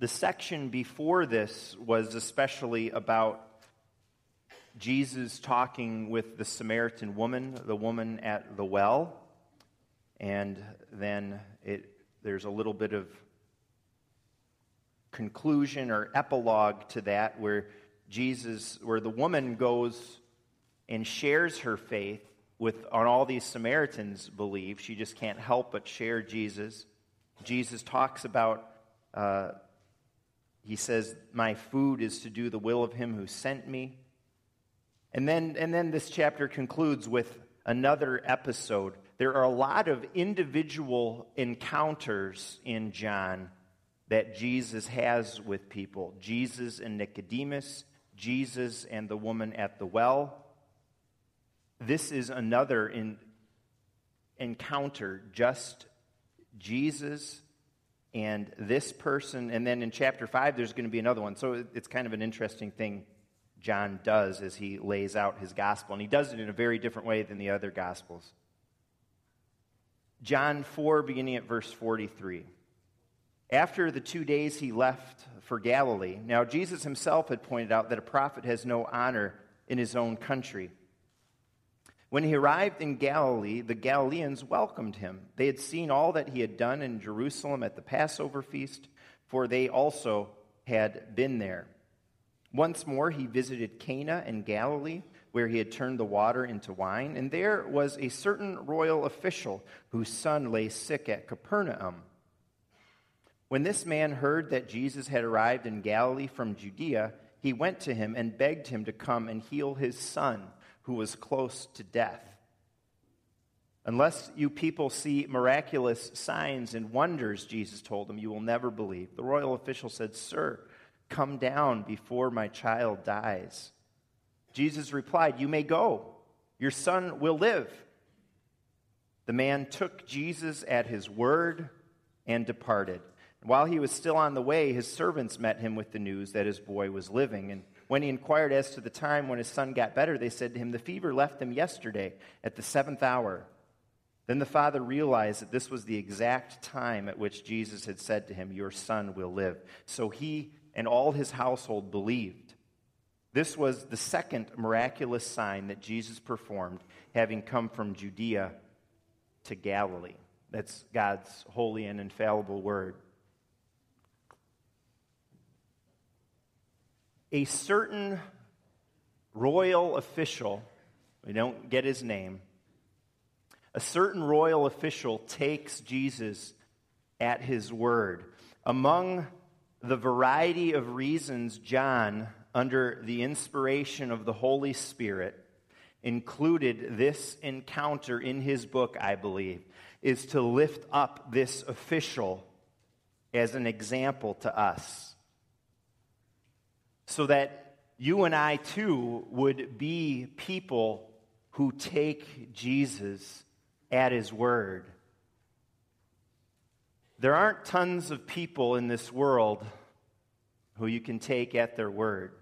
The section before this was especially about Jesus talking with the Samaritan woman, the woman at the well. And then it, there's a little bit of conclusion or epilogue to that where Jesus, where the woman goes and shares her faith with on all these Samaritans believe. She just can't help but share Jesus. Jesus talks about, uh, he says, My food is to do the will of him who sent me. And then, and then this chapter concludes with another episode. There are a lot of individual encounters in John that Jesus has with people Jesus and Nicodemus, Jesus and the woman at the well. This is another in, encounter, just Jesus and this person. And then in chapter 5, there's going to be another one. So it's kind of an interesting thing John does as he lays out his gospel. And he does it in a very different way than the other gospels. John 4, beginning at verse 43. After the two days he left for Galilee. Now, Jesus himself had pointed out that a prophet has no honor in his own country. When he arrived in Galilee, the Galileans welcomed him. They had seen all that he had done in Jerusalem at the Passover feast, for they also had been there. Once more, he visited Cana in Galilee, where he had turned the water into wine, and there was a certain royal official whose son lay sick at Capernaum. When this man heard that Jesus had arrived in Galilee from Judea, he went to him and begged him to come and heal his son, who was close to death. Unless you people see miraculous signs and wonders, Jesus told him, you will never believe. The royal official said, Sir, Come down before my child dies. Jesus replied, You may go. Your son will live. The man took Jesus at his word and departed. While he was still on the way, his servants met him with the news that his boy was living. And when he inquired as to the time when his son got better, they said to him, The fever left him yesterday at the seventh hour. Then the father realized that this was the exact time at which Jesus had said to him, Your son will live. So he and all his household believed. This was the second miraculous sign that Jesus performed, having come from Judea to Galilee. That's God's holy and infallible word. A certain royal official, we don't get his name, a certain royal official takes Jesus at his word. Among the variety of reasons John, under the inspiration of the Holy Spirit, included this encounter in his book, I believe, is to lift up this official as an example to us. So that you and I too would be people who take Jesus at his word there aren't tons of people in this world who you can take at their word.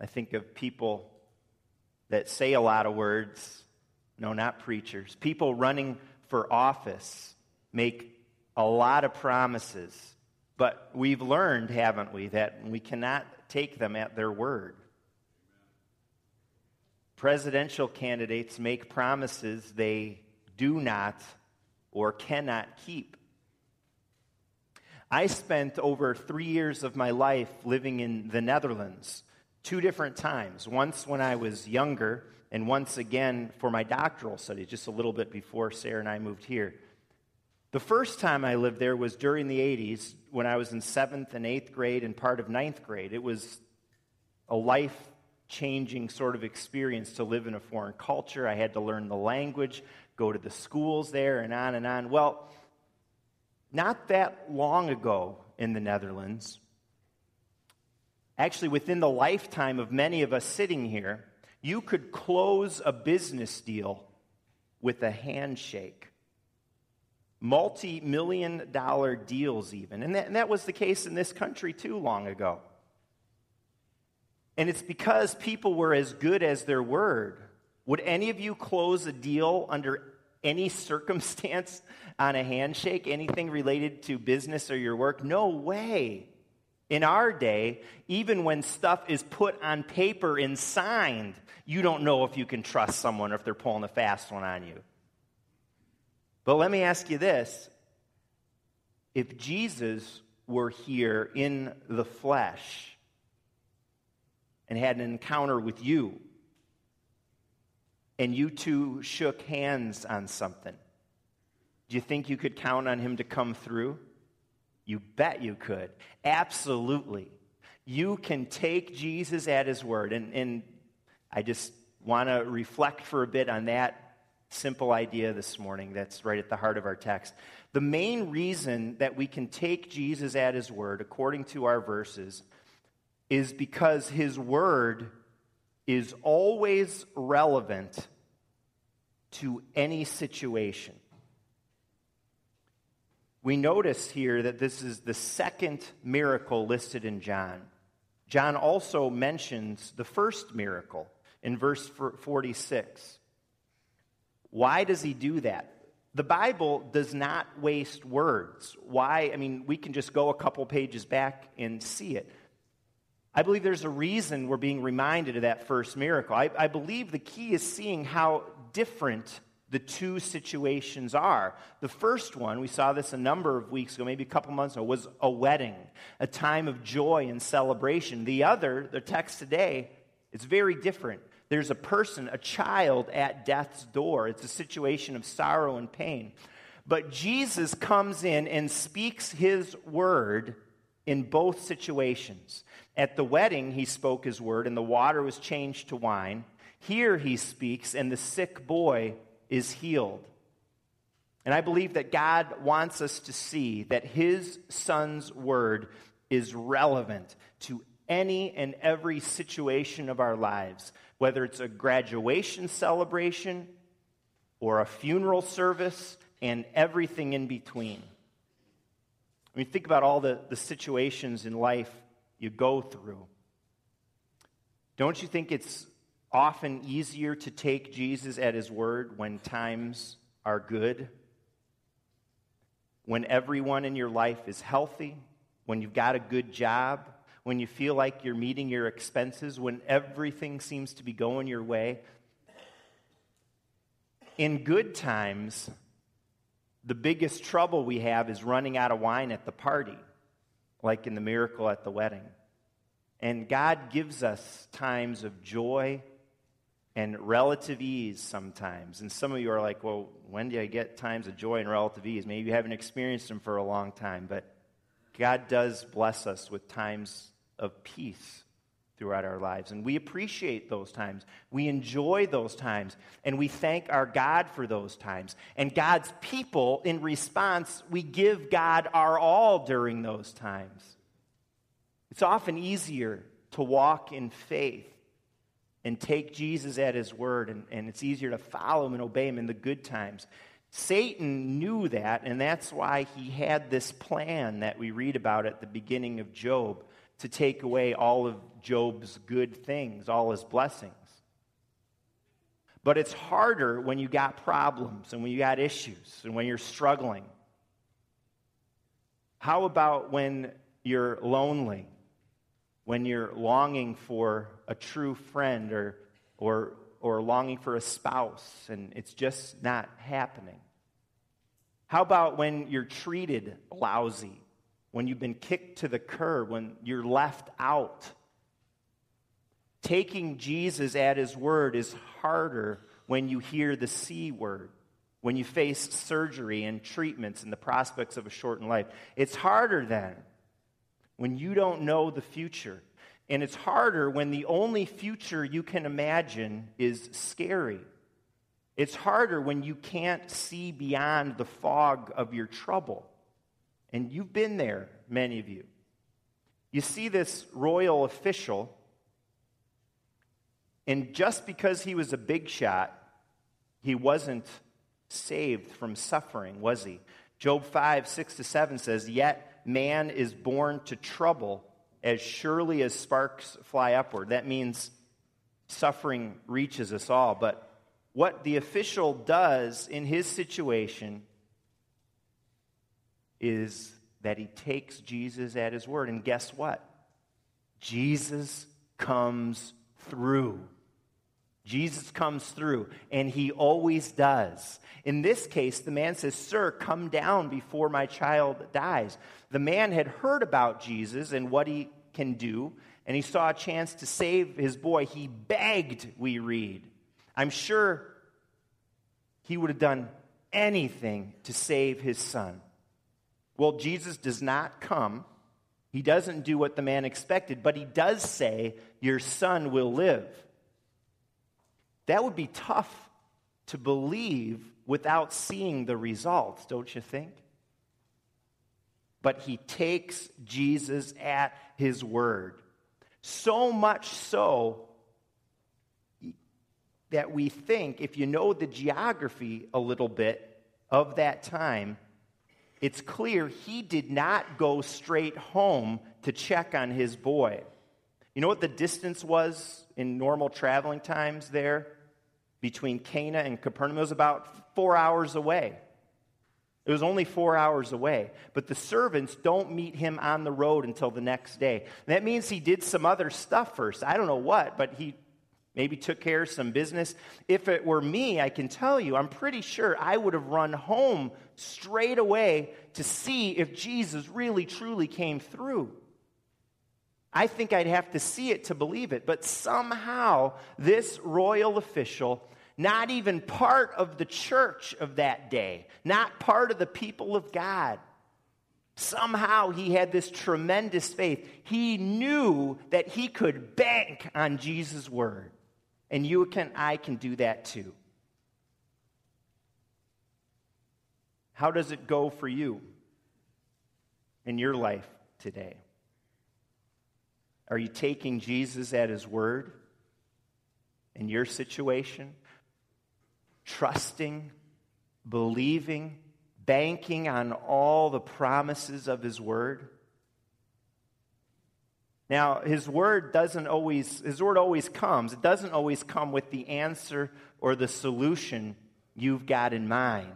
I think of people that say a lot of words. No, not preachers. People running for office make a lot of promises. But we've learned, haven't we, that we cannot take them at their word. Presidential candidates make promises they do not or cannot keep. I spent over three years of my life living in the Netherlands, two different times. Once when I was younger, and once again for my doctoral studies, just a little bit before Sarah and I moved here. The first time I lived there was during the 80s when I was in seventh and eighth grade and part of ninth grade. It was a life changing sort of experience to live in a foreign culture. I had to learn the language, go to the schools there, and on and on. Well, not that long ago in the Netherlands, actually within the lifetime of many of us sitting here, you could close a business deal with a handshake. Multi million dollar deals, even. And that, and that was the case in this country too long ago. And it's because people were as good as their word. Would any of you close a deal under any circumstance on a handshake, anything related to business or your work? No way. In our day, even when stuff is put on paper and signed, you don't know if you can trust someone or if they're pulling a fast one on you. But let me ask you this if Jesus were here in the flesh and had an encounter with you, and you two shook hands on something, do you think you could count on him to come through? You bet you could. Absolutely. You can take Jesus at his word. And, and I just want to reflect for a bit on that simple idea this morning that's right at the heart of our text. The main reason that we can take Jesus at his word, according to our verses, is because his word is always relevant to any situation. We notice here that this is the second miracle listed in John. John also mentions the first miracle in verse 46. Why does he do that? The Bible does not waste words. Why? I mean, we can just go a couple pages back and see it. I believe there's a reason we're being reminded of that first miracle. I, I believe the key is seeing how different the two situations are. The first one, we saw this a number of weeks ago, maybe a couple months ago, was a wedding, a time of joy and celebration. The other, the text today, it's very different. There's a person, a child at death's door. It's a situation of sorrow and pain. But Jesus comes in and speaks his word in both situations. At the wedding, he spoke his word, and the water was changed to wine. Here he speaks, and the sick boy is healed. And I believe that God wants us to see that his son's word is relevant to any and every situation of our lives, whether it's a graduation celebration or a funeral service and everything in between. I mean, think about all the, the situations in life you go through. Don't you think it's often easier to take Jesus at his word when times are good, when everyone in your life is healthy, when you've got a good job, when you feel like you're meeting your expenses, when everything seems to be going your way. In good times, the biggest trouble we have is running out of wine at the party, like in the miracle at the wedding. And God gives us times of joy and relative ease sometimes. And some of you are like, well, when do I get times of joy and relative ease? Maybe you haven't experienced them for a long time, but God does bless us with times of peace throughout our lives. And we appreciate those times. We enjoy those times. And we thank our God for those times. And God's people, in response, we give God our all during those times. It's often easier to walk in faith and take Jesus at his word, and, and it's easier to follow him and obey him in the good times. Satan knew that, and that's why he had this plan that we read about at the beginning of Job to take away all of Job's good things, all his blessings. But it's harder when you got problems and when you got issues and when you're struggling. How about when you're lonely when you're longing for a true friend or, or, or longing for a spouse and it's just not happening? How about when you're treated lousy, when you've been kicked to the curb, when you're left out? Taking Jesus at his word is harder when you hear the C word, when you face surgery and treatments and the prospects of a shortened life. It's harder then when you don't know the future. And it's harder when the only future you can imagine is scary. It's harder when you can't see beyond the fog of your trouble. And you've been there, many of you. You see this royal official, and just because he was a big shot, he wasn't saved from suffering, was he? Job 5, 6 to 7 says, Yet man is born to trouble as surely as sparks fly upward. That means suffering reaches us all. But what the official does in his situation is that he takes Jesus at his word. And guess what? Jesus comes through. Jesus comes through, and he always does. In this case, the man says, Sir, come down before my child dies. The man had heard about Jesus and what he can do, and he saw a chance to save his boy. He begged, we read. I'm sure he would have done anything to save his son. Well, Jesus does not come. He doesn't do what the man expected, but he does say, Your son will live. That would be tough to believe without seeing the results, don't you think? But he takes Jesus at his word. So much so that we think, if you know the geography a little bit of that time, it's clear he did not go straight home to check on his boy. You know what the distance was in normal traveling times there between Cana and Capernaum? It was about four hours away. It was only four hours away. But the servants don't meet him on the road until the next day. And that means he did some other stuff first. I don't know what, but he maybe took care of some business. If it were me, I can tell you, I'm pretty sure I would have run home straight away to see if Jesus really truly came through. I think I'd have to see it to believe it. But somehow, this royal official, not even part of the church of that day, not part of the people of God, somehow he had this tremendous faith. He knew that he could bank on Jesus' word. And you can, I can do that too. How does it go for you in your life today? Are you taking Jesus at his word in your situation? Trusting, believing, banking on all the promises of his word? Now, his word doesn't always, his word always comes. It doesn't always come with the answer or the solution you've got in mind.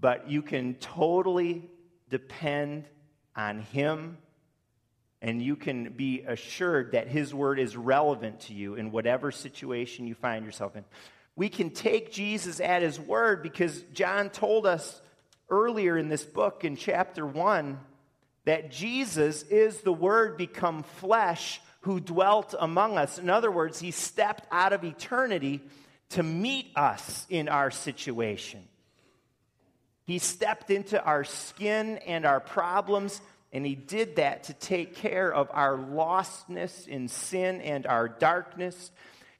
But you can totally depend on him and you can be assured that his word is relevant to you in whatever situation you find yourself in. We can take Jesus at his word because John told us earlier in this book in chapter 1 that Jesus is the Word become flesh who dwelt among us. In other words, he stepped out of eternity to meet us in our situation. He stepped into our skin and our problems, and he did that to take care of our lostness in sin and our darkness.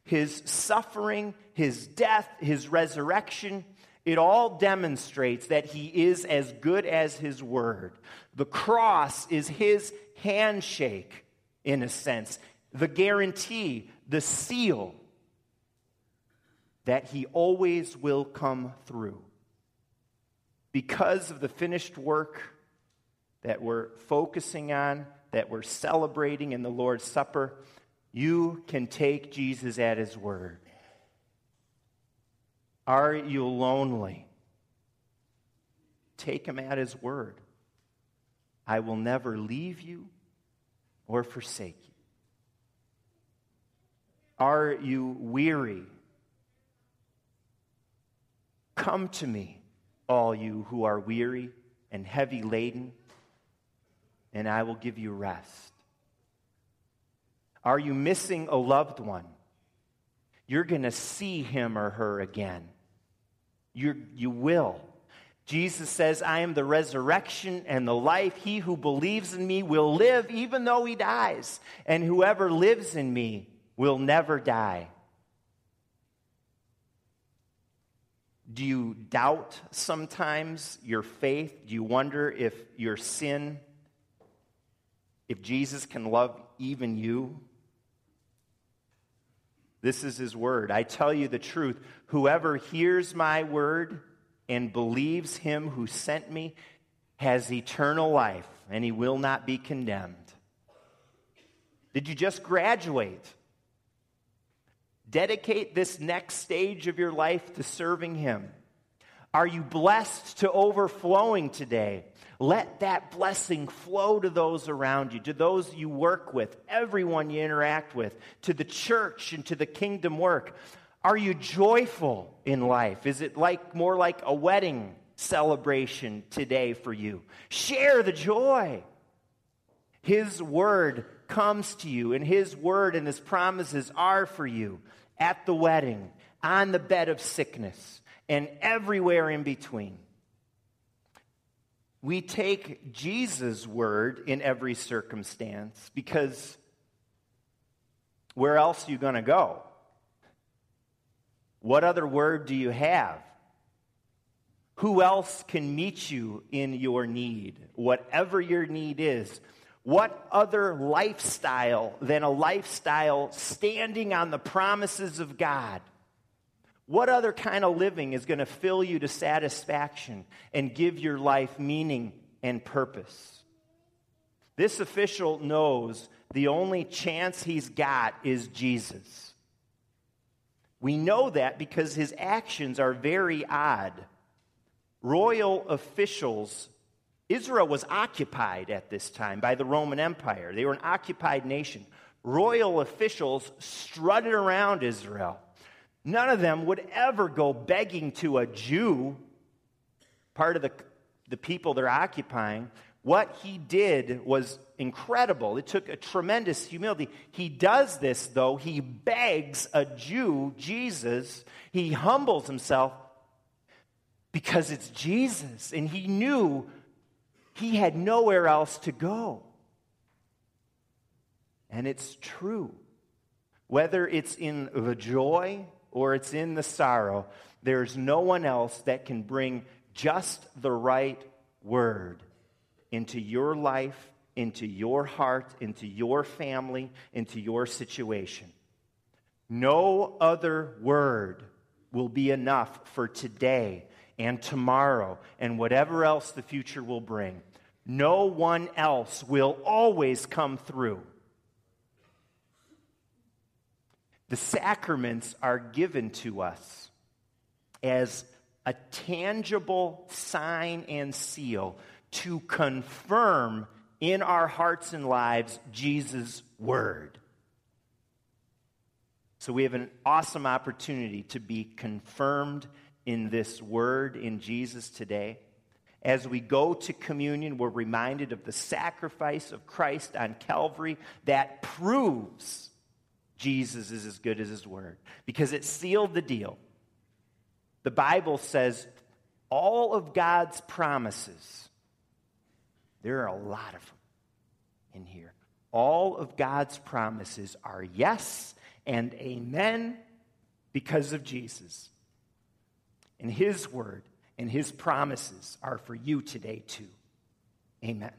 His suffering, his death, his resurrection, it all demonstrates that he is as good as his word. The cross is his handshake, in a sense, the guarantee, the seal that he always will come through. Because of the finished work that we're focusing on, that we're celebrating in the Lord's Supper, you can take Jesus at his word. Are you lonely? Take him at his word. I will never leave you or forsake you. Are you weary? Come to me, all you who are weary and heavy laden, and I will give you rest. Are you missing a loved one? You're going to see him or her again. you you will. Jesus says, I am the resurrection and the life. He who believes in me will live even though he dies, and whoever lives in me will never die. Do you doubt sometimes your faith? Do you wonder if your sin, if Jesus can love even you? This is his word. I tell you the truth. Whoever hears my word, and believes him who sent me has eternal life, and he will not be condemned. Did you just graduate? dedicate this next stage of your life to serving Him? Are you blessed to overflowing today? Let that blessing flow to those around you, to those you work with, everyone you interact with, to the church and to the kingdom work. Are you joyful in life? Is it like more like a wedding celebration today for you? Share the joy. His word comes to you, and His word and His promises are for you at the wedding, on the bed of sickness, and everywhere in between. We take Jesus' word in every circumstance because where else are you going to go? What other word do you have? Who else can meet you in your need, whatever your need is? What other lifestyle than a lifestyle standing on the promises of God? What other kind of living is going to fill you to satisfaction and give your life meaning and purpose? This official knows the only chance he's got is Jesus. We know that because his actions are very odd. Royal officials Israel was occupied at this time by the Roman Empire. They were an occupied nation. Royal officials strutted around Israel. None of them would ever go begging to a Jew, part of the, the people they're occupying. What he did was incredible. It took a tremendous humility. He does this, though. He begs a Jew, Jesus, he humbles himself because it's Jesus. And he knew he had nowhere else to go. And it's true. Whether it's in the joy or it's in the sorrow, there's no one else that can bring just the right word into your life, into your heart, into your family, into your situation. No other word will be enough for today and tomorrow and whatever else the future will bring. No one else will always come through. The sacraments are given to us as a tangible sign and seal to confirm in our hearts and lives Jesus' word. So we have an awesome opportunity to be confirmed in this word in Jesus today. As we go to communion, we're reminded of the sacrifice of Christ on Calvary that proves Jesus is as good as his word because it sealed the deal. The Bible says all of God's promises, there are a lot of them in here. All of God's promises are yes and amen because of Jesus and his word and his promises are for you today, too. Amen.